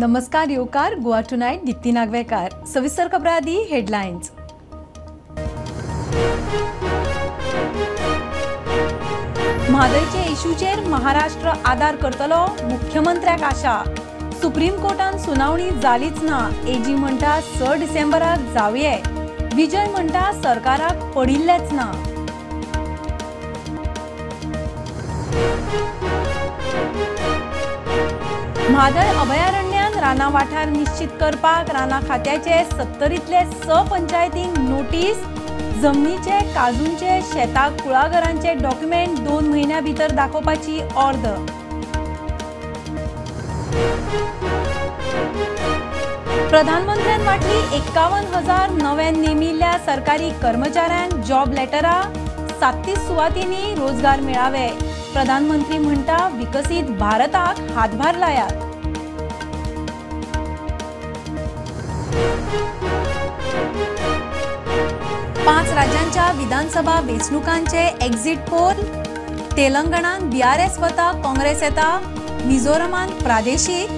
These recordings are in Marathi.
नमस्कार येवकार गोवा टुनाईट दीप्ती नागवेकर. नागवेकार सविस्तर खबरां हेडलाईन्स हेडलायन्स म्हादयचे इश्यूचेर महाराष्ट्र आदार करतलो मुख्यमंत्र्याक आशा. सुप्रीम कोर्टान सुनावणी जालीच ना. एजी म्हणटा स डिसेंबराक जावये विजय म्हणटा सरकाराक पडिल्लेच ना. म्हादय अभयारण्य राना वाठार निश्चित करपाक राना खात्याचे सत्तरीतले स पंचायतींक नोटीस जमनीचे काजूंचे शेताक कुळागरांचे डॉक्युमेंट दोन म्हयन्या भितर दाखोवपाची अर्द प्रधानमंत्र्यान वाटली एकावन्न हजार नव्यान नेमिल्ल्या सरकारी कर्मचाऱ्यांक जॉब लेटरां सात्तीस सुवातींनी रोजगार मेळावे. प्रधानमंत्री म्हणटा विकसीत भारताक हातभार लायात. पाच राज्यांच्या विधानसभा वेंचणुकांचे एक्झिट पोल तेलंगणात बीआरएस वता काँग्रेस येता. मिझोरामात प्रादेशीक.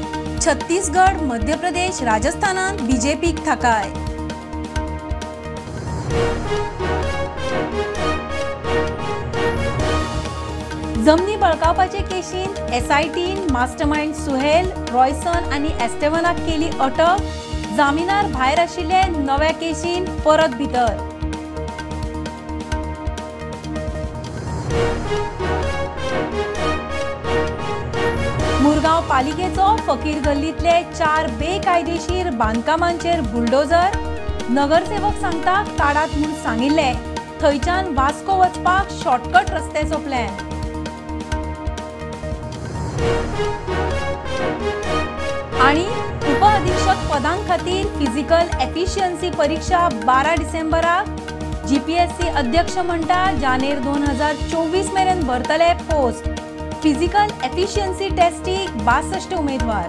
छत्तीसगड मध्य प्रदेश राजस्थानात बीजेपीक थाकाय. जमनी बळकावपाचे केशीन एसआयटीन मास्टरमाइंड सुहेल रॉयसन आनी एस्टेवनाक केली अटक. जामिनार भायर आशिल्ले नव्या केशीन परत भितर. मुरगांव पालिकेचो फकीर गल्लीतले चार बेकायदेशीर बांदकामांचेर बुलडोजर नगरसेवक सांगता काडात म्हूण सांगिल्ले थंयच्यान वास्को वचपाक शॉर्टकट रस्त्याचो प्लॅन आणि उप अधीक्षक पदां खातीर फिजिकल एफिशियन्सी परीक्षा बारा डिसेंबराक. जीपीएससी अध्यक्ष म्हणटा जानेर दोन हजार चोवीस मेरेन भरतले पोस्ट. फिजिकल एफिशियन्सी टेस्टीक बासष्ट उमेदवार.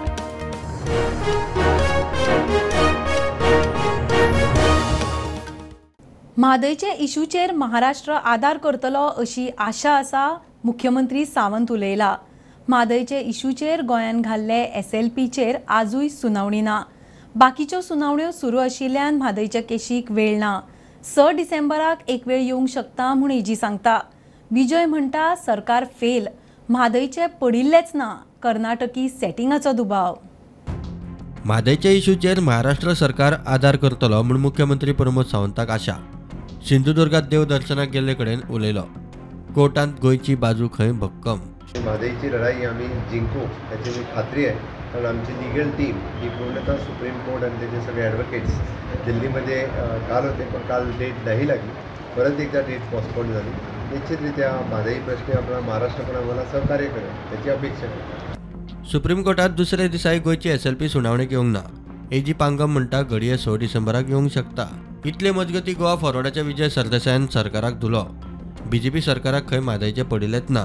म्हादयचे इशूचेर महाराष्ट्र आदार करतलो अशी आशा आसा मुख्यमंत्री सावंत उलयला. म्हादयचे इशूचेर गोंयान घाल्ले एस एल पीचेर आजूय सुनावणी ना. बाकीच्यो सुनावण्यो सुरू आशिल्ल्यान म्हादयच्या केशीक वेळ ना. स डिसेंबराक एक वेळ येवंक शकता म्हूण एजी सांगता. विजय म्हणटा सरकार फेल म्हादयचे पडिल्लेच ना कर्नाटकी सेटिंगाचो दुबाव. म्हादयच्या इशूचेर महाराष्ट्र सरकार आदार करतलो म्हूण मुख्यमंत्री प्रमोद सावंताक आशा. सिंधुदुर्गात देव दर्शनाक गेल्ले कडेन उलयलो. कोर्टांत गोंयची बाजू खंय भक्कम. म्हादईची लढाई आम्ही जिंकू त्याची मी खात्री आहे. कारण आमची लिगल टीम ही पूर्णतः सुप्रीम कोर्ट आणि त्याचे सगळे ॲडव्होकेट्स दिल्लीमध्ये काल होते पण काल डेट नाही लागली. परत एकदा डेट पोस्टपोन झाली. निश्चितरित्या म्हादई प्रश्नी आपला महाराष्ट्र पण आम्हाला सहकार्य करेल त्याची अपेक्षा सुप्रीम कोर्टात दुसऱ्या दिसाय गोंयची एस एल पी सुनावणेक येवंक ना. एजी पांगम म्हणटा घडये स डिसेंबराक येवंक शकता. इतले मजगती गोवा फॉरवर्डाच्या विजय सरदेसायान सरकाराक धुलो. बीजेपी सरकाराक खंय म्हादयचे पडिल्लेच ना.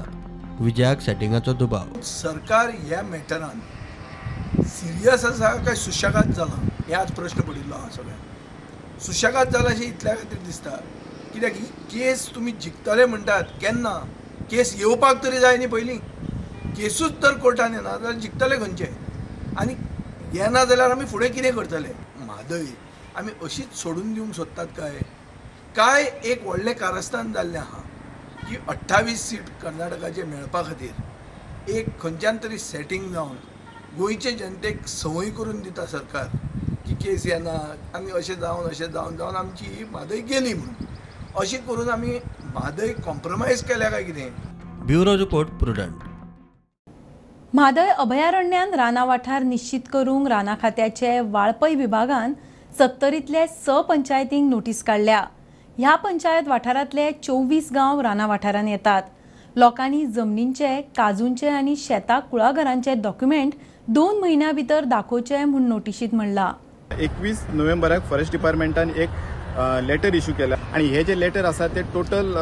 विजयाक सेटिंगाचो दुबाव. सरकार ह्या मॅटरान सिरियस आसा काय सुशेगाद जाला? हे आज प्रश्न पडिल्लो आहा सगळ्यांक. सुशेगाद जाला अशें इतल्या खातीर दिसता. कित्याक ही केस तुमी जिखतले म्हणटात केन्ना? केस येवपाक तरी जाय न्ही पयलीं. केसूच तर कोर्टान येना जाल्यार जिखतले खंयचे? आनी येना जाल्यार आमी फुडें कितें करतले? म्हादय. आमी अशीच सोडून दिवंक सोदतात काय? काय एक व्हडलें कारस्थान जाल्लें आहा की अठ्ठावीस सीट कर्नाटकाचे मेळपा खातीर एक खंयच्यान तरी सेटींग जावन गोंयचे जनतेक संवय करून दिता सरकार की केस येना आनी अशें जावन अशें जावन जावन आमची ही म्हादय गेली म्हणून. अशें करून आमी म्हादय कॉम्प्रमायज केल्या काय कितें? Bureau report Prudent. म्हादय अभयारण्यान राना वाठार निश्चित करूंक राना खात्याचे वाळपय विभागान सत्तरीतले स पंचायतींक नोटीस काडल्या ह्या पंचायत वाठारांतले चोवीस गांव राना वाठारांत येतात. लोकांनी जमनींचे काजूंचे आनी शेताक कुळागरांचे डॉक्युमेंट दोन म्हयन्या भितर दाखोवचे म्हूण नोटिशीत म्हणला. एकवीस नोव्हेंबराक फॉरेस्ट डिपार्टमेंटान एक लेटर इश्यू केला आणि हे जे लेटर आसा ते टोटल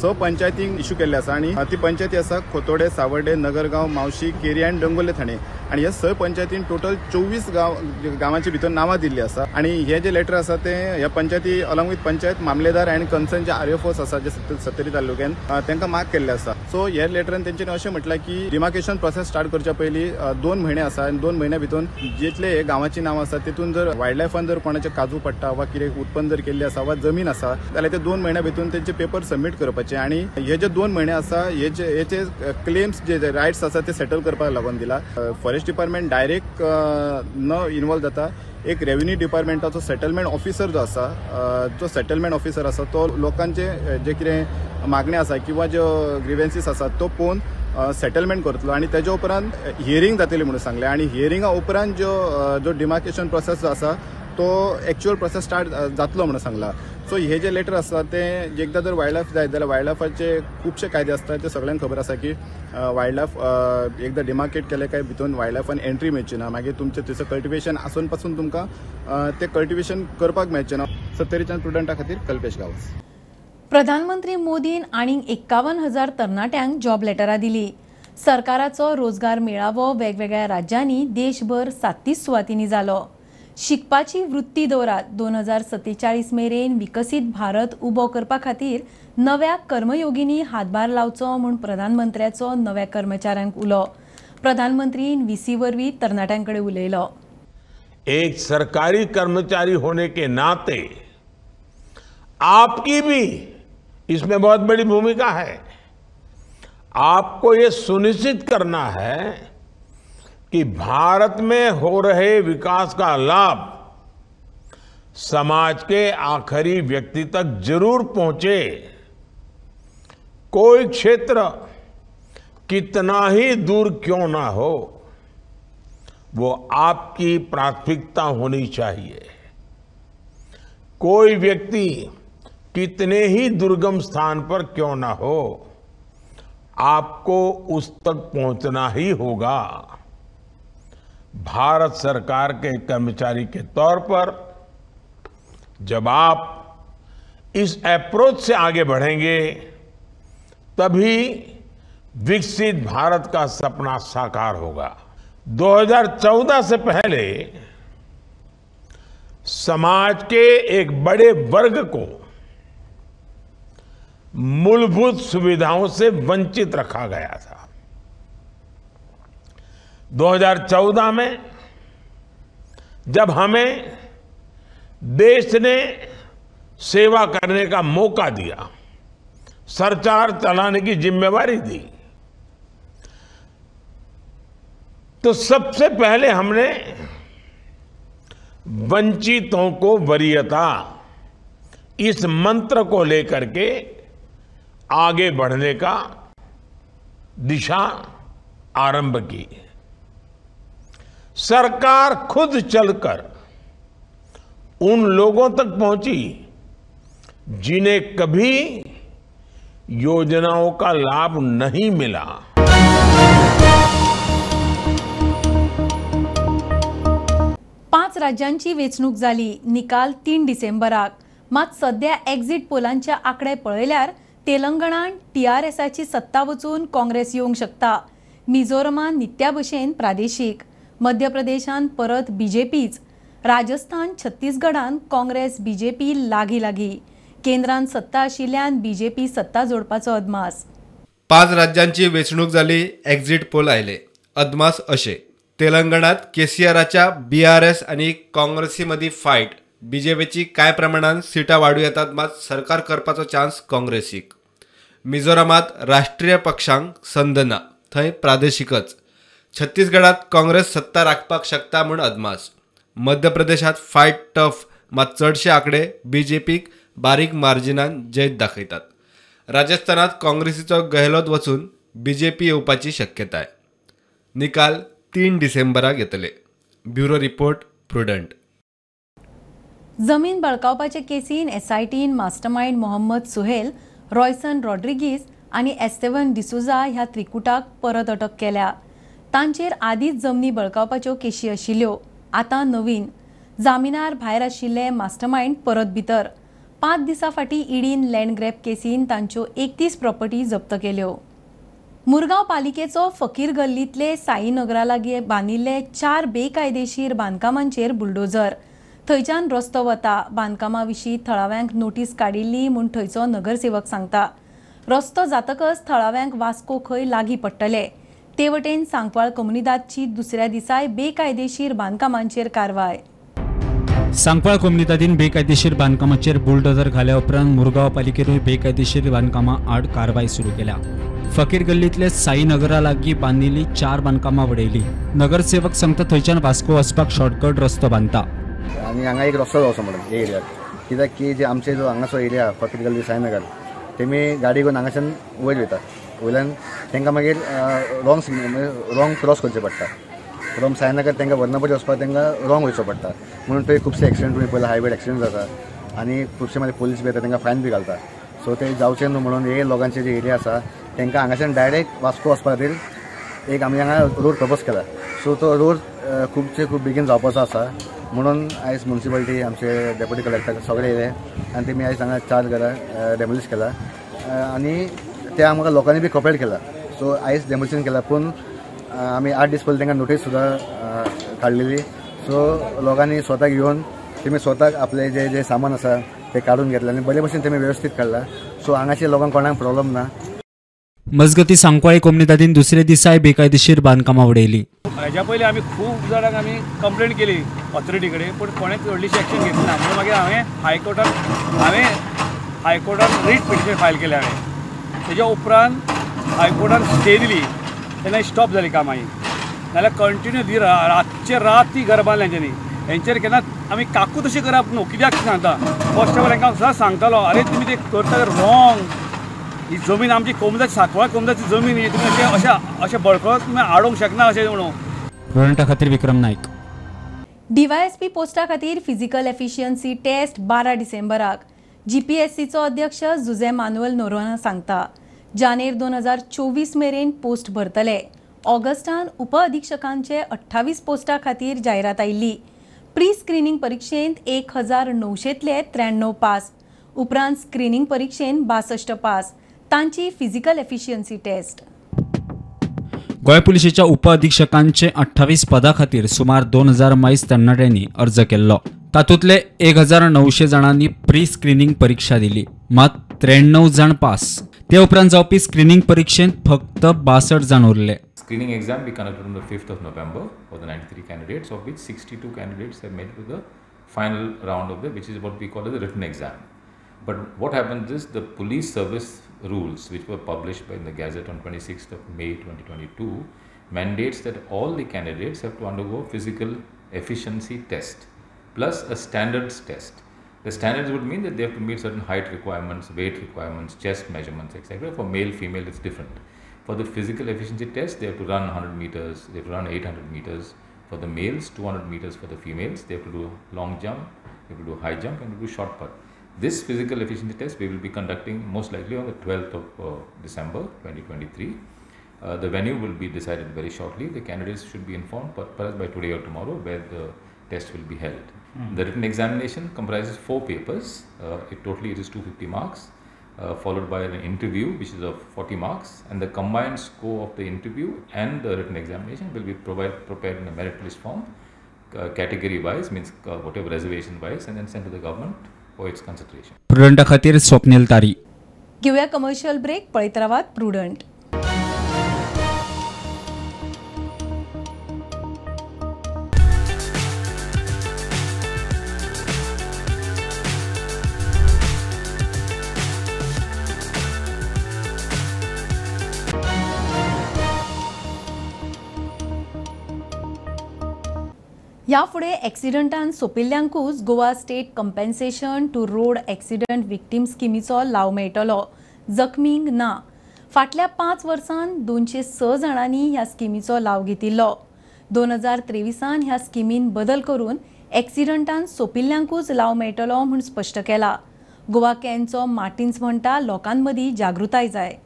स पंचायतींक इश्यू केल्ले आसा आणि ती पंचायती आसा खोतोडे सावर्डे नगरगांव मावशी केरी आनी डोंगोले ठाणे. आणि ह्या स पंचायतीन टोटल चोवीस गांव गांवांची भितर नांवां दिल्ली आसा आणि हे जे लेटर आसा ते ह्या पंचायती अलॉंग विथ पंचायत मामलेदार आनी कन्सर्न जे आर एफ ओस आसा जे सत्तरी तालुक्यात तांकां मार्क केल्ले आसा सो हे लेटरान तेंच्यांनी अशें म्हटलां की डिमार्केशन प्रोसेस स्टार्ट करच्या पयलीं दोन म्हयने आसा आनी दोन म्हयन्या भितर जितले हे गांवांची नांवां आसा तितून जर वायल्ड लायफान जर कोणाचे काजू पडटा वा कितें उत्पन्न जर केल्लें असा वा जमीन आसा जाल्यार ते दोन म्हयन्या भितर तेंचे पेपर सबमीट करपाचे आणि हे जे दोन म्हयने आसा हेचे हेचे क्लेम्स जे रायट्स आसा ते सेटल करपाक लागून दिला. फॉरेस्ट डिपार्टमेंट डायरेक्ट न इन्वॉल्व जाता एक रेव्हेन्यू डिपार्टमेंटाचो सेटलमेंट ऑफिसर जो आसा जो सेटलमेंट ऑफिसर आसा तो लोकांचे जे कितें मागणी आसा किंवा ज्यो ग्रिवेन्सीस आसात तो पळोवन सेटलमेंट करतलो आणि त्याच्या उपरांत हियरिंग जातली म्हणून सांगले. आणि हियरिंगा उपरांत जो जो डिमार्केशन प्रोसेस जो आसा तो एक्च्युअल प्रोसेस स्टार्ट जातलो म्हणून सांगला. सो हे जे लेटर आसा ते एकदा जर वायल्ड लायफ जायत जाल्यार वायल्ड लायफाचे खुबशे कायदे असतात ते सगळ्यांक खबर आसा की वायल्ड लायफ एकदा डिमार्केट केले काय भितून वायल्ड लायफान एंट्री मेळची ना. मागीर तुमचे थंयसर कल्टिवेशन आसून पासून तुमकां तें ते कल्टिवेशन करपाक मेळचें ना. सत्तरीच्या स्टुडंटा खातीर कल्पेश गांवस. प्रधानमंत्री मोदीन आनीक एक्कावन्न हजार तरणाट्यांक जॉब लेटरां दिली. सरकाराचो रोजगार मेळावो वेगवेगळ्या राज्यांनी देशभर सात्तीस सुवातींनी जालो. शिकपाची वृत्ती दवरात दोन हजार सत्तेचाळीस मेरेन विकसीत भारत उबो करपा खातीर नव्या कर्मयोगिनी हातभार लावचो म्हूण प्रधानमंत्र्याचो नव्या कर्मचाऱ्यांक उलो. प्रधानमंत्रीन व्हीसी वरवीं तरणाट्यां कडेन उलयलो. एक सरकारी कर्मचारी होने के नाते आपकी भी इसमें बहुत बड़ी भूमिका है। आपको ये सुनिश्चित करना है कि भारत में हो रहे विकास का लाभ समाज के आखिरी व्यक्ति तक ज़रूर पहुँचे। कोई क्षेत्र कितना ही दूर क्यों ना हो, वो आपकी प्राथमिकता होनी चाहिए। कोई व्यक्ति कितने ही दुर्गम स्थान पर क्यों ना हो, आपको उस तक पहुँचना ही होगा। भारत सरकार के कर्मचारी के तौर पर जब आप इस अप्रोच से आगे बढ़ेंगे, तभी विकसित भारत का सपना साकार होगा। 2014 से पहले समाज के एक बड़े वर्ग को मूलभूत सुविधाओं से वंचित रखा गया था। 2014 में जब हमें देश ने सेवा करने का मौका दिया, सरकार चलाने की जिम्मेवारी दी तो सबसे पहले हमने वंचितों को वरीयता, इस मंत्र को लेकर के आगे बढ़ने का दिशा आरंभ की। सरकार खुद चलकर उन लोगों तक पहुंची जिन्हें कभी योजनाओं का लाभ नहीं मिला। पाच राज्यांची वेंचणूक जाली निकाल तीन डिसेंबराक. मात सध्या एक्झिट पोलांचे आंकडे पळयल्यार तेलंगणान टी आर एसाची सत्ता वचून काँग्रेस येवंक शकता. मिझोरमान नित्या भशेन प्रादेशीक. मध्य प्रदेशांत परत बी जे पीच राजस्थान छत्तीसगडांत काँग्रेस बी जे पी लागीं लागीं. केंद्रान सत्ता आशिल्ल्यान बी जे पी सत्ता जोडपाचो अदमास. पाच राज्यांची वेचणूक जाली एक्झिट पोल आयले. अदमास अशे. तेलंगणात केसीआराच्या बी आर एस आणि काँग्रेसीमदी फायट बीजेपीची कांय प्रमाणात सिटां वाडूं येतात मात सरकार करपाचो चान्स काँग्रेसीक. मिझोरामात राष्ट्रीय पक्षांक संद ना थंय प्रादेशिकच. छत्तीसगडात काँग्रेस सत्ता राखपाक शकता म्हूण अदमास. मध्य प्रदेशात फायट टफ मात चडशे आंकडे बीजेपीक बारीक मार्जिनान जैत दाखयतात. राजस्थानात काँग्रेसीचो गहलोत वचून बीजेपी येवपाची शक्यताय. निकाल तीन डिसेंबराक येतले. Bureau report Prudent. जमीन बळकावपाचे केसीन एसआयटीन मास्टरमाइंड मोहम्मद सुहेल रॉयसन रॉड्रिगीस आनी एस्तेवन डिसुजा ह्या त्रिकुटाक परत अटक केल्या. तांचेर आदींच जमनी बळकावपाच्यो केशी आशिल्ल्यो. आतां नवीन. जामिनार भायर आशिल्ले मास्टरमाइंड परत भितर. पांच दिसां फाटीं ईडीन लँड ग्रॅप केसीन तांच्यो एकतीस प्रॉपर्टी जप्त केल्यो. मुरगांव पालिकेचो फकीर गल्लींतले साईनगरा लागीं बांदिल्ले चार बेकायदेशीर बांदकामांचेर बुलडोजर थंयच्यान रस्तो वता बांदकामा विशीं थळाव्यांक नोटीस काडिल्ली म्हूण थंयचो नगरसेवक सांगता. रस्तो जातकच थळाव्यांक वास्को खंय लागीं पडटले. ते वटेन सांकवाळ कम्युनिदादची दुसऱ्या दिसाय बेकायदेशीर बांदकामांचेर कारवाय. सांकवाळ कोमनितादीन बेकायदेशीर बांदकामाचेर बुलडोजर घाल्या उपरांत मुरगांव पालिकेनूय बेकायदेशीर बांदकामां आड कारवाय सुरू केल्या. फकीर गल्लीतले साईनगरा लागीं बांदिल्ली चार बांदकामां वडयली. नगरसेवक सांगता थंयच्यान वास्को वचपाक शॉर्टकट रस्तो बांदता आनी हांगा एक रस्तो जावचो म्हणून हे एरियात. कित्याक की जे आमचे जो हांगाचो एरिया फकीर गल्ली सायनगर तेमी गाडी घेवन हांगाच्यान वयर वयतात वयल्यान तांकां मागीर रॉंग सिग्नल रॉंग क्रॉस करचें पडटा. फ्रॉम सायनगर तांकां वर्णपटी वचपाक तांकां रॉंग वयचो पडटा. म्हणून थंय खुबशे एक्सिडंट तुमी पयला हायवे एक्सिडंट जाता. आनी खुबशे मागीर पुलीस बी येता तांकां फायन बी घालता. सो ते जावचे न्हू म्हणून हे लोकांचे जे एरिया आसा तांकां हांगाच्यान डायरेक्ट वास्को वचपा खातीर एक आमी हांगा रोड प्रपोज केला. सो तो रोड खुबशे खूब बेगीन जावपाचो आसा म्हणून आयज म्युन्सिपालिटी आमचे डेप्युटी कलेक्टर सगळे येले. आनी तेमी आयज हांगा चार घरां डेमोलिश केला. आनी ते आमकां लोकांनी बी कॉपरेट केला. सो आयज डेमोलिशन केला. पूण आमी आठ दीस पयलीं तांकां नोटीस सुद्दां काडलेली सो लोकांनी स्वताक येवन तेमी स्वताक आपले जे जे सामान आसा ते काडून घेतले आनी बरे भशेन तेमी वेवस्थीत काडला सो हांगाच्या लोकांक कोणाक प्रॉब्लम ना. मजगती सांकवाळी कोमनितादीन दुसरे दिसाय बेकायदेशीर बांदकामां उडयली हेज्या पयलीं आमी खूब जाणांक आमी कंप्लेंट केली ऑथॉरिटी कडेन पूण कोणेंच व्हडलीशी एक्शन घेतली ना म्हणून मागीर हांवें हायकोर्टान हांवें हायकोर्टान रीट पिटिशन फायल केलें हांवें तेज्या उपरांत हायकोर्टान स्टे दिली तेन्ना स्टॉप जाली कामां ही नाल्यार कंटिन्यू दी रातचे रात ती घर बांदली हेंच्यांनी हेंचेर केन्ना आमी काकू तशें करप न्हू कित्याक सांगता. फर्स्ट ऑफ ऑल हांकां सदांच सांगतालो अरे तुमी ते करता रॉंग ही जमीन आमची कोमदाची सांकवाळ कोमदाची जमीन ही तुमी अशें अशें अशें बळकळत तुमी आडोवंक शकना अशें म्हणून. प्रुडंटा खातीर विक्रम नायक डीवायएसपी पोस्टा खातीर फिजिकल एफिशियन्सी टेस्ट बारा डिसेंबराक. जी पी एस सीचो अध्यक्ष जुजे मानुएल नोरोना सांगता जानेर दोन हजार चोवीस मेरेन पोस्ट भरतले. ऑगस्टान उपअधिक्षकांचे अठ्ठावीस पोस्टा खातीर जायरात आयिल्ली. प्री स्क्रीनिंग परीक्षेंत एक हजार णवशेंतले त्र्याण्णव पास. उपरांत स्क्रीनिंग परीक्षेंत बासश्ट पास. तांची फिजिकल एफिशियन्सी टेस्ट. गोंय पुलिशेच्या उपअधिक्षकांचे अठ्ठावीस पदां खातीर सुमार दोन हजार मायज तरणाट्यांनी अर्ज केल्लो. तातूतले एक हजार नऊशे जणांनी प्री स्क्रीनिंग परीक्षा दिली. मात त्र्याण्णव जण पास. ते उपरांत जावपी स्क्रीनिंग परीक्षेत फक्त बासठ जण उरले. Screening exam be conducted on the fifth of November for the ninety three candidates of which sixty two candidates have made to the final round of the which is what we call the written exam but what happen this the police service rules which were publish by the gazette on twenty six of May twenty twenty two mandates that all the candidates have to undergo physical efficiency test plus a standards test. The standards would mean that they have to meet certain height requirements, weight requirements, chest measurements, etc. For male, female, it's different. For the physical efficiency test, they have to run 100 meters, they have to run 800 meters. For the males, 200 meters for the females, they have to do long jump, they have to do high jump, and to do short put. This physical efficiency test we will be conducting most likely on the 12th of uh, December 2023. Uh, the venue will be decided very shortly. The candidates should be informed, perhaps by today or tomorrow, where the test will be held. The written examination comprises four papers. Uh, it totally it is 250 marks, uh, followed by an interview, which is of 40 marks, and the combined score of the interview and the written examination will be provide, prepared in a merit list form, uh, category wise, means uh, whatever reservation wise, and then sent to the government for its consideration. प्रुडंटा खातीर स्वप्नील तारी घेऊया कमर्शियल ब्रेक पळयत रावात प्रुडंट ह्या फुडें एक्सिडंटान सोंपिल्ल्यांकूच Goa state compensation to road accident victim स्किमीचो लाव मेळटलो. जखमींक ना. फाटल्या पांच वर्सांत दोनशे स जाणांनी ह्या स्किमीचो लाव घेतिल्लो. दोन हजार त्रेविसांत ह्या स्किमीन बदल करून एक्सिडंटान सोंपिल्ल्यांकूच लाव मेळटलो म्हूण स्पश्ट केला. गोवा कॅनचो मार्टिन्स म्हणटा लोकां मदीं जागृताय जाय.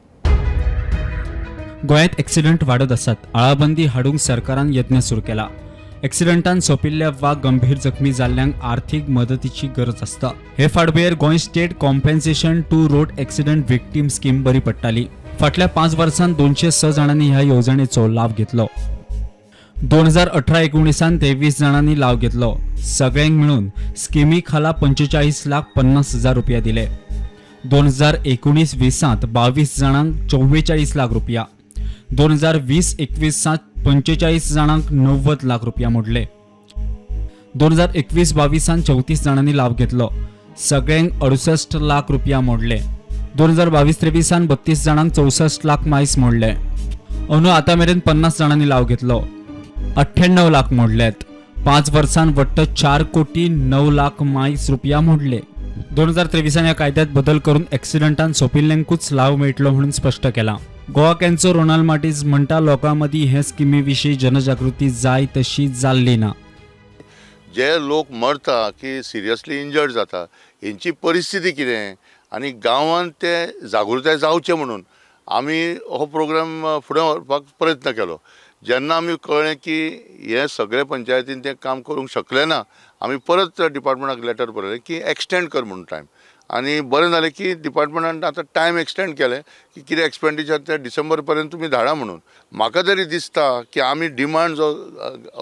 गोंयांत एक्सिडंट वाडत आसात आळाबंदी हाडूंक सरकारान यत्न सुरू केला. एक्सिडंटान सोंपिल्ल्या वा गंभीर जखमी जाल्ल्यांक आर्थीक मदतीची गरज आसता हे फाटभेर Goa state compensation to road accident victim scheme बरी पडटाली. फाटल्या पांच वर्सांत दोनशे स जाणांनी ह्या येवजणेचो लाव घेतलो. दोन हजार अठरा एकोणिसांत तेवीस जाणांनी लाव घेतलो. सगळ्यांक मिळून स्किमी खाला पंचेचाळीस लाख पन्नास हजार रुपया दिले. दोन हजार एकोणीस वीसांत बावीस जाणांक चव्वेचाळीस लाख रुपया. दोन हजार वीस एकवीसांत पंचेचाळीस जाणांक णव्वद लाख रुपया मोडले. दोन हजार एकवीस बावीसान चौतीस जाणांनी लाभ घेतलो. सगळ्यांक अडुसश्ट लाख रुपया मोडले. दोन हजार बावीस तेवीसान बत्तीस जाणांक चौसष्ट लाख मायस मोडले. अंदू आतां मेरेन पन्नास जाणांनी लाव घेतलो. अठ्ठ्याण्णव लाख मोडलेत. पाच वर्सांत वट्ट चार कोटी णव लाख मायस रुपया मोडले. दोन हजार तेविसांत ह्या कायद्यात बदल करून एक्सिडंटान सोपिल्ल्यांकूच लाव मेळटलो म्हणून स्पश्ट केला. गोवा कॅन्सर रोनाल्ड मार्टीज म्हणटा लोकां मदीं हे स्किमी विशीं जनजागृती जाय तशी जाल्ली ना. जे लोक मरता की सिरियसली इंजर्ड जाता हेंची परिस्थिती कितें आनी गांवांत ते जागृताय जावचे म्हणून. आमी हो प्रोग्राम फुडें व्हरपाक प्रयत्न केलो. जेन्ना आमी कळ्ळें की हे सगळे पंचायतीन तें काम करूंक शकले ना आमी परत डिपार्टमेंटाक लेटर बरयलें की एक्सटेंड कर म्हणून टायम आनी बरें जालें की डिपार्टमेंटान आतां टायम एक्सटेंड केलें की कितें एक्सपेंडिचर तें डिसेंबर पर्यंत तुमी धाडा म्हणून. म्हाका तरी दिसता की आमी डिमांड जो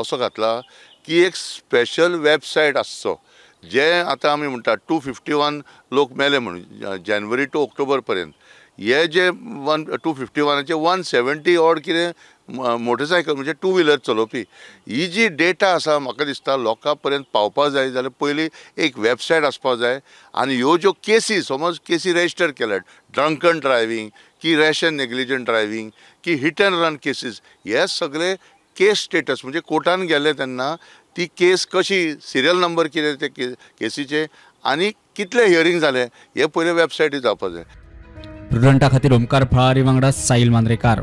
असो घातला की एक स्पेशल वेबसायट आसचो जे आतां आमी म्हणटा टू फिफ्टी वन लोक मेले म्हणून जानेवारी टू ऑक्टोबर पर्यंत. हे जे वन टू फिफ्टी वनाचे वन सेवेंटी ऑड कितें मोटरसायकल म्हणजे टू व्हिलर चलोवपी ही जी डेटा आसा म्हाका दिसता लोकां पर्यंत पावपाक जाय जाल्यार पयलीं एक वेबसायट आसपाक जाय आनी ह्यो ज्यो केसी समज केसी रेजिस्टर केल्यात ड्रंकन ड्रायवींग की रॅशन नेग्लिजंट ड्रायवींग की हिट अँड रन केसीस हे सगळे केस स्टेटस म्हणजे कोर्टान गेले तेन्ना ती केस कशी सिरियल नंबर कितें ते के केसीचे आनी कितले हियरींग जाले हे पयले वेबसायटी जावपाक जाय प्रुडंटा खातीर ओमकार फळारी वांगडा साईल मांद्रेकार.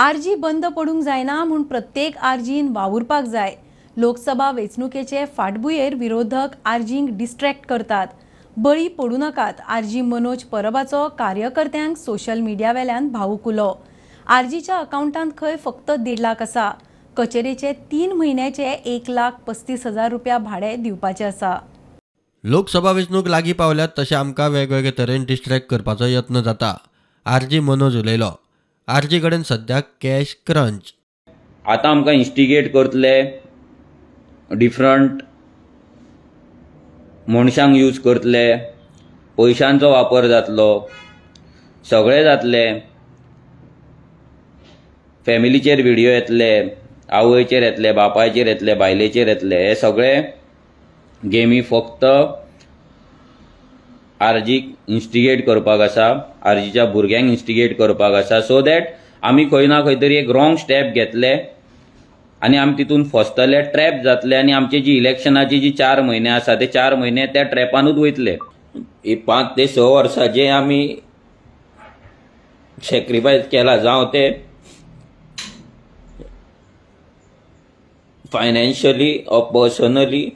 आरजी बंद पडूंक जायना म्हूण प्रत्येक आरजीन वावुरपाक जाय. लोकसभा वेंचणुकेचे फाटभुंयेर विरोधक आरजींक डिस्ट्रॅक्ट करतात. बळी पडूं नाकात आरजी मनोज परबाचो कार्यकर्त्यांक सोशल मिडिया वेल्यान भावूक उलो. आरजीच्या अकावंटांत खंय फक्त देड लाख आसा. कचेरेचे तीन म्हयन्याचे एक लाख पस्तीस हजार रुपया भाडें दिवपाचें आसा. लोकसभा वेंचणूक लागीं पावल्यात तशें आमकां वेगवेगळे तरेन डिस्ट्रॅक्ट करपाचो यत्न जाता. आरजी मनोज उलयलो. आरजी कडेन सद्याक कॅश क्रंच. आतां आमकां इन्स्टिगेट करतले डिफरंट मनशांक यूज करतले पयशांचो वापर जातलो सगळें जातले फॅमिलीचेर व्हिडियो येतले आवयचेर येतले बापायचेर येतले बायलेचेर येतले हे सगळे गेमी फक्त आरजीक इन्स्टिगेट करपाक आसा आरजीच्या भुरग्यांक इन्स्टिगेट करपाक आसा. सो दॅट आमी खंय ना खंय तरी एक रॉंग स्टेप घेतले आनी आमी तितून फसतले ट्रॅप जातले आनी आमची जी इलेक्शनाची जी चार म्हयने आसा ते चार म्हयने त्या ट्रॅपानूच वयतले. ही पांच ते स वर्सां जे आमी सॅक्रिफायस केला जावं ते. Financially or personally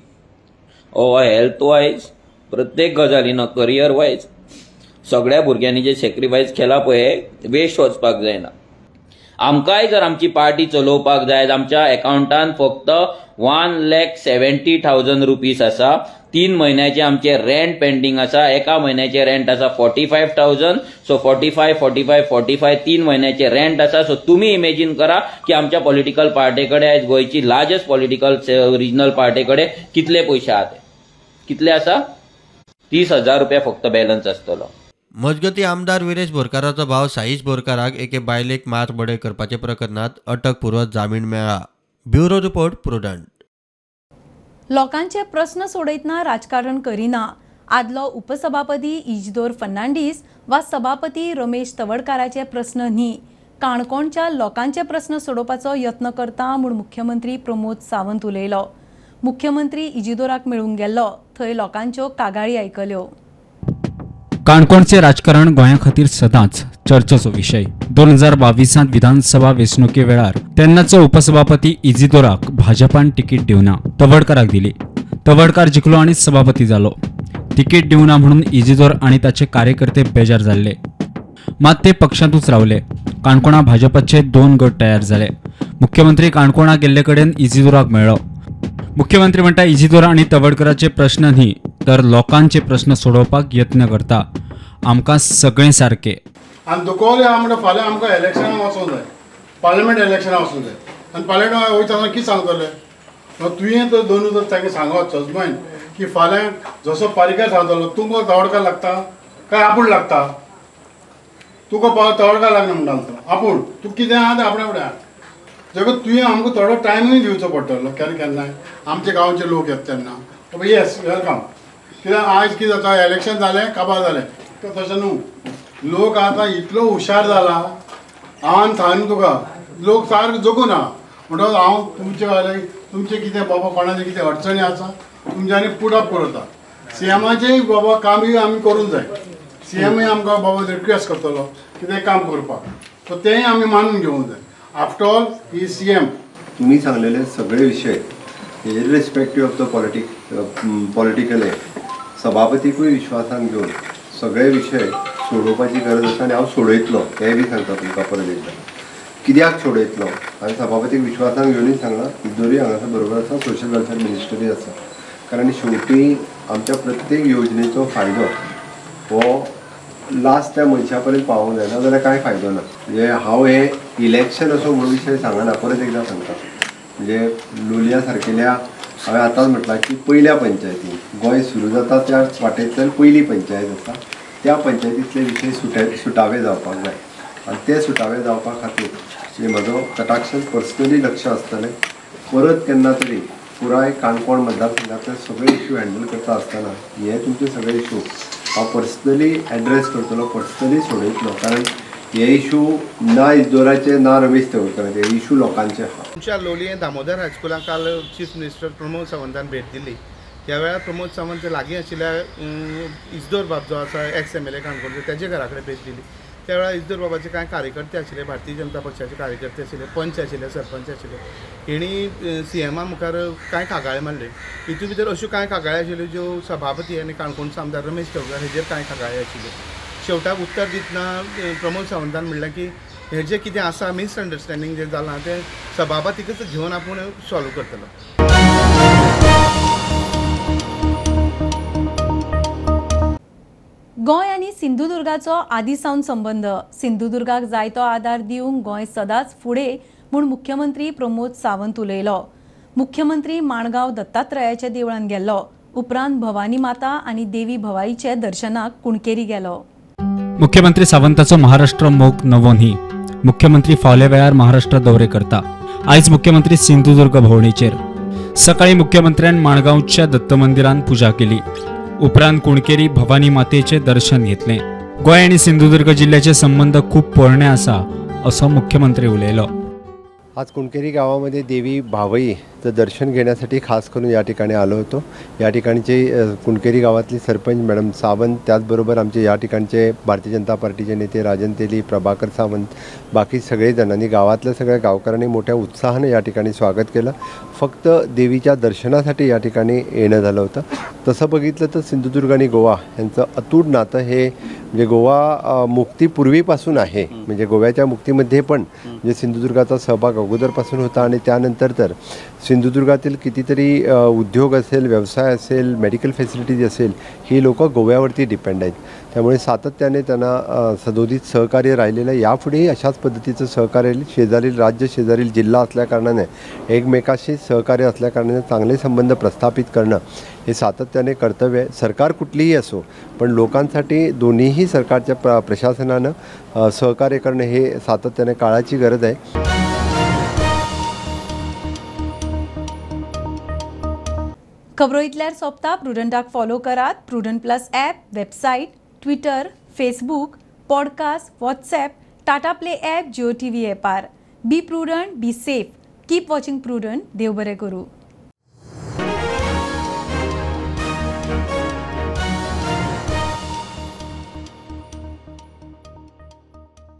or health wise प्रत्येक गजालीन करियर वायज सगळ्या भुरग्यांनी जे सॅक्रिफायस केला पळय वेस्ट वचपाक जायना. आमकांय जर आमची पार्टी चलोवपाक जाय आमच्या अकाउंटान फक्त one lakh seventy thousand rupees आसा तीन म्हयन्याचे आमचे रेंट पेंडींग आसा एका म्हयन्याचे रेंट आसा forty five thousand so forty five forty five forty five तीन म्हयन्याचे रेंट आसा सो तुमी इमेजीन करा की आमच्या पॉलिटिकल पार्टी कडेन आयज गोंयची लार्जस्ट पॉलिटिकल रिजनल पार्टी कडेन कितले पयशे आहा ते कितले आसा? तीस हजार रुपया फक्त बॅलन्स आसतलो मजगती आमदार विरेश बोरकाराचो भाव साईश बोरकाराक एके बायलेक मार बडय करपाचे प्रकरणात अटकपूर्व जामीन मेळ्ळा ब्युरो रिपोर्ट प्रुडंट लोकांचे प्रस्न सोडयतना राजकारण करिना. आदलो उपसभापती इजदोर फर्नांडीस वा सभापती रमेश तवडकाराचे प्रस्न न्ही. काणकोणच्या लोकांचे प्रस्न सोडोवपाचो यत्न करता म्हूण मुख्यमंत्री प्रमोद सावंत उलयलो. मुख्यमंत्री इजिदोराक मेळूंक गेल्लो थंय लोकांच्यो कागाळी आयकल्यो काणकोणचे राजकारण गोंया खातीर सदांच चर्चेचो विशय दोन हजार बावीसांत विधानसभा वेंचणुके वेळार तेन्नाचो उपसभापती इजिदोराक भाजपान तिकीट दिवना तवडकाराक दिली. तवडकार जिखलो आनी सभापती जालो. तिकीट दिवना म्हणून इजिदोर आनी ताचे कार्यकर्ते बेजार जाल्ले. मात ते पक्षांतूच रावले. काणकोणा भाजपाचे दोन गट तयार जाले मुख्यमंत्री काणकोणा गेल्ले कडेन इजिदोराक मेळ्ळो. मुख्यमंत्री म्हणटा इजिदोरा आनी तवडकराचे प्रश्न न्ही तर लोकांचे प्रश्न सोडोवपाक यत्न करता. आमकां सगळें सारकें. आनी दुखोवले आहा म्हणटा फाल्यां आमकां इलेक्शनाक वचूंक जाय. पार्लमेंट इलेक्शनाक वचूंक जाय. आनी पार्लिमेंट वयता कितें सांगतले? तुवें तर दोनूय तर ताका सांगप जजमेंट की फाल्यां जसो पालिका सांगतलो तुमकां तवडकार लागता? काय आपूण लागता? तुका तवडकार लागना म्हणटा तो आपूण. तुका कितें आहा तें आपणे फुडें आहा. जग तुवें आमकां थोडो टायमूय दिवचो पडटलो केन्ना केन्नाय? आमचे गांवचे लोक येता तेन्ना येस वेलकम कित्याक आयज कितें जाता? इलेक्शन जालें काबार जालें तशें न्हू. लोक आतां इतलो हुशार जाला. हांव सांग तुका. लोक सारको जगून आहा म्हणटकच हांव तुमचे वाले तुमचे कितें बाबा कोणाचे कितें अडचणी आसा तुमच्यांनी पुडप करता. सी एमाचेय बाबा कामूय आमी करूंक जाय. सी एमूय आमकां बाबा रिक्वेस्ट करतलो कितें काम करपाक. सो तेंय आमी मानून घेवंक जाय. आफ्टर ऑल ही सी एम तुम्ही सांगलेले सगळे विषय irrespective of the politic political सभापतीकूय विश्वासान घेवन सगळे विशय सोडोवपाची गरज आसा आनी हांव सोडयतलो हें बी सांगता तुमकां परत एकदां कित्याक सोडयतलो हांवें सभापतीक विश्वासान घेवनूच सांगलां इदोरी हांगासर बरोबर आसा सोशल वेलफेअर मिनिस्टरी आसा कारण शेवटी आमच्या प्रत्येक योजनेचो फायदो हो लास्ट त्या मनशा पर्यंत पावूंक जायना जाल्यार कांय फायदो ना म्हणजे हांव हे इलेक्शन असो म्हणून विशय सांगना परत एकदां सांगता. म्हणजे लोलया सारकेल्या हांवें आतांच म्हटलां की पयल्या पंचायतीन गोंय सुरू जाता त्या वाटेंतल्यान पयली पंचायत आसा त्या पंचायतींतले विशय सुटे सुटावे जावपाक जाय. आनी ते सुटावे जावपा खातीर म्हणजे म्हजो कटाक्षान पर्सनली लक्ष आसतलें परत केन्ना तरी पुराय काणकोण मतदारसंघातले सगळे इश्यू हँडल करता आसतना हे तुमचे सगळे इश्यू हांव पर्सनली एड्रेस करतलो पर्सनली सोडयतलो कारण हे इशू ना इजोराचे ना रमेश तेवडकराचे हे इशू लोकांचे आहा तुमच्या लोलये दामोदर हायस्कुलाक काल चीफ मिनिस्टर प्रमोद सावंतान भेट दिली. त्या वेळार प्रमोद सावंत लागीं आशिल्ल्या इजदोर बाब जो आसा एक्स एम एल ए काणकोणचो तेजे घरा कडेन भेट दिली. त्या वेळार इजदोर बाबाचे कांय कार्यकर्ते आशिल्ले भारतीय जनता पक्षाचे कार्यकर्ते आशिल्ले पंच आशिल्ले सरपंच आशिल्ले हेणी सी एमा मुखार कांय कागाळे मारले हितून भितर अश्यो कांय कागाळे आशिल्ल्यो ज्यो सभापती आनी काणकोणचो आमदार रमेश तेवडकर हेजेर कांय कागाळे आशिल्ल्यो शेवटाक उत्तर दितना प्रमोद सावंतान म्हणलें की हे जें कितें आसा मिसअंडरस्टँडींग जें जालां तें सभापतीकच घेवन आपूण सॉल्व करतलो. गोंय आनी सिंधुदुर्गाचो आदीसावन संबंद सिंधुदुर्गाक जाय तो आदार दिवंक गोंय सदांच फुडें म्हूण मुख्यमंत्री प्रमोद सावंत उलयलो. मुख्यमंत्री माणगांव दत्तात्रयाच्या देवळान गेल्लो. उपरांत भवानी माता आनी देवी भवाईचे दर्शनाक कुणकेरी गेलो. मुख्यमंत्री सावंताचो महाराष्ट्र मोग नवो न्ही मुख्यमंत्री फावल्या वेळार महाराष्ट्र दौरे करता. आयज मुख्यमंत्री सिंधुदुर्ग भोंवडेचेर. सकाळी मुख्यमंत्र्यान माणगांवच्या दत्त मंदिरान पुजा केली. उपरांत कुणकेरी भवानी मातेचे दर्शन घेतले. गोंय आनी सिंधुदुर्ग जिल्ह्याचे संबंध खूप पोरणे आसा असो मुख्यमंत्री उलयलो. आज कुणकेरी गावामध्ये देवी भावईचं दर्शन घेण्यासाठी खास करून या ठिकाणी आलो होतो. या ठिकाणचे कुणकेरी गावातली सरपंच मॅडम सावंत त्याचबरोबर आमचे या ठिकाणचे भारतीय जनता पार्टीचे नेते राजन तेली प्रभाकर सावंत बाकी सगळे जणांनी गावातल्या सगळ्या गावकऱ्यांनी मोठ्या उत्साहाने या ठिकाणी स्वागत केलं. फक्त देवीच्या दर्शनासाठी या ठिकाणी येणं झालं होतं. तसं बघितलं तर सिंधुदुर्ग आणि गोवा यांचं अतूट नातं हे म्हणजे गोवा मुक्तीपूर्वीपासून आहे. म्हणजे गोव्याच्या मुक्तीमध्ये पण म्हणजे सिंधुदुर्गाचा सहभाग अगोदरपासून होता आणि त्यानंतर तर सिंधुदुर्गातील कितीतरी उद्योग असेल व्यवसाय असेल मेडिकल फॅसिलिटीज असेल ही लोक गोव्यावरती डिपेंड आहेत. त्यामुळे सातत्याने त्यांना सदोदित सहकार्य राहिलेलं आहे. यापुढेही अशाच पद्धतीचं सहकार्य शेजारील राज्य शेजारील जिल्हा असल्याकारणाने एकमेकाशी सहकार्य असल्याकारणाने चांगले संबंध प्रस्थापित करणं हे सातत्याने कर्तव्य आहे. सरकार कुठलीही असो पण लोकांसाठी दोन्हीही सरकारच्या प्र प्रशासनानं सहकार्य करणं हे सातत्याने काळाची गरज आहे. खबरो इतल्यार सोंपता प्रुडंटाक फॉलो करात Prudent plus app website Twitter Facebook podcast WhatsApp Tata Play app Jio T V एपार be Prudent be safe keep watching Prudent देव बरें करूं.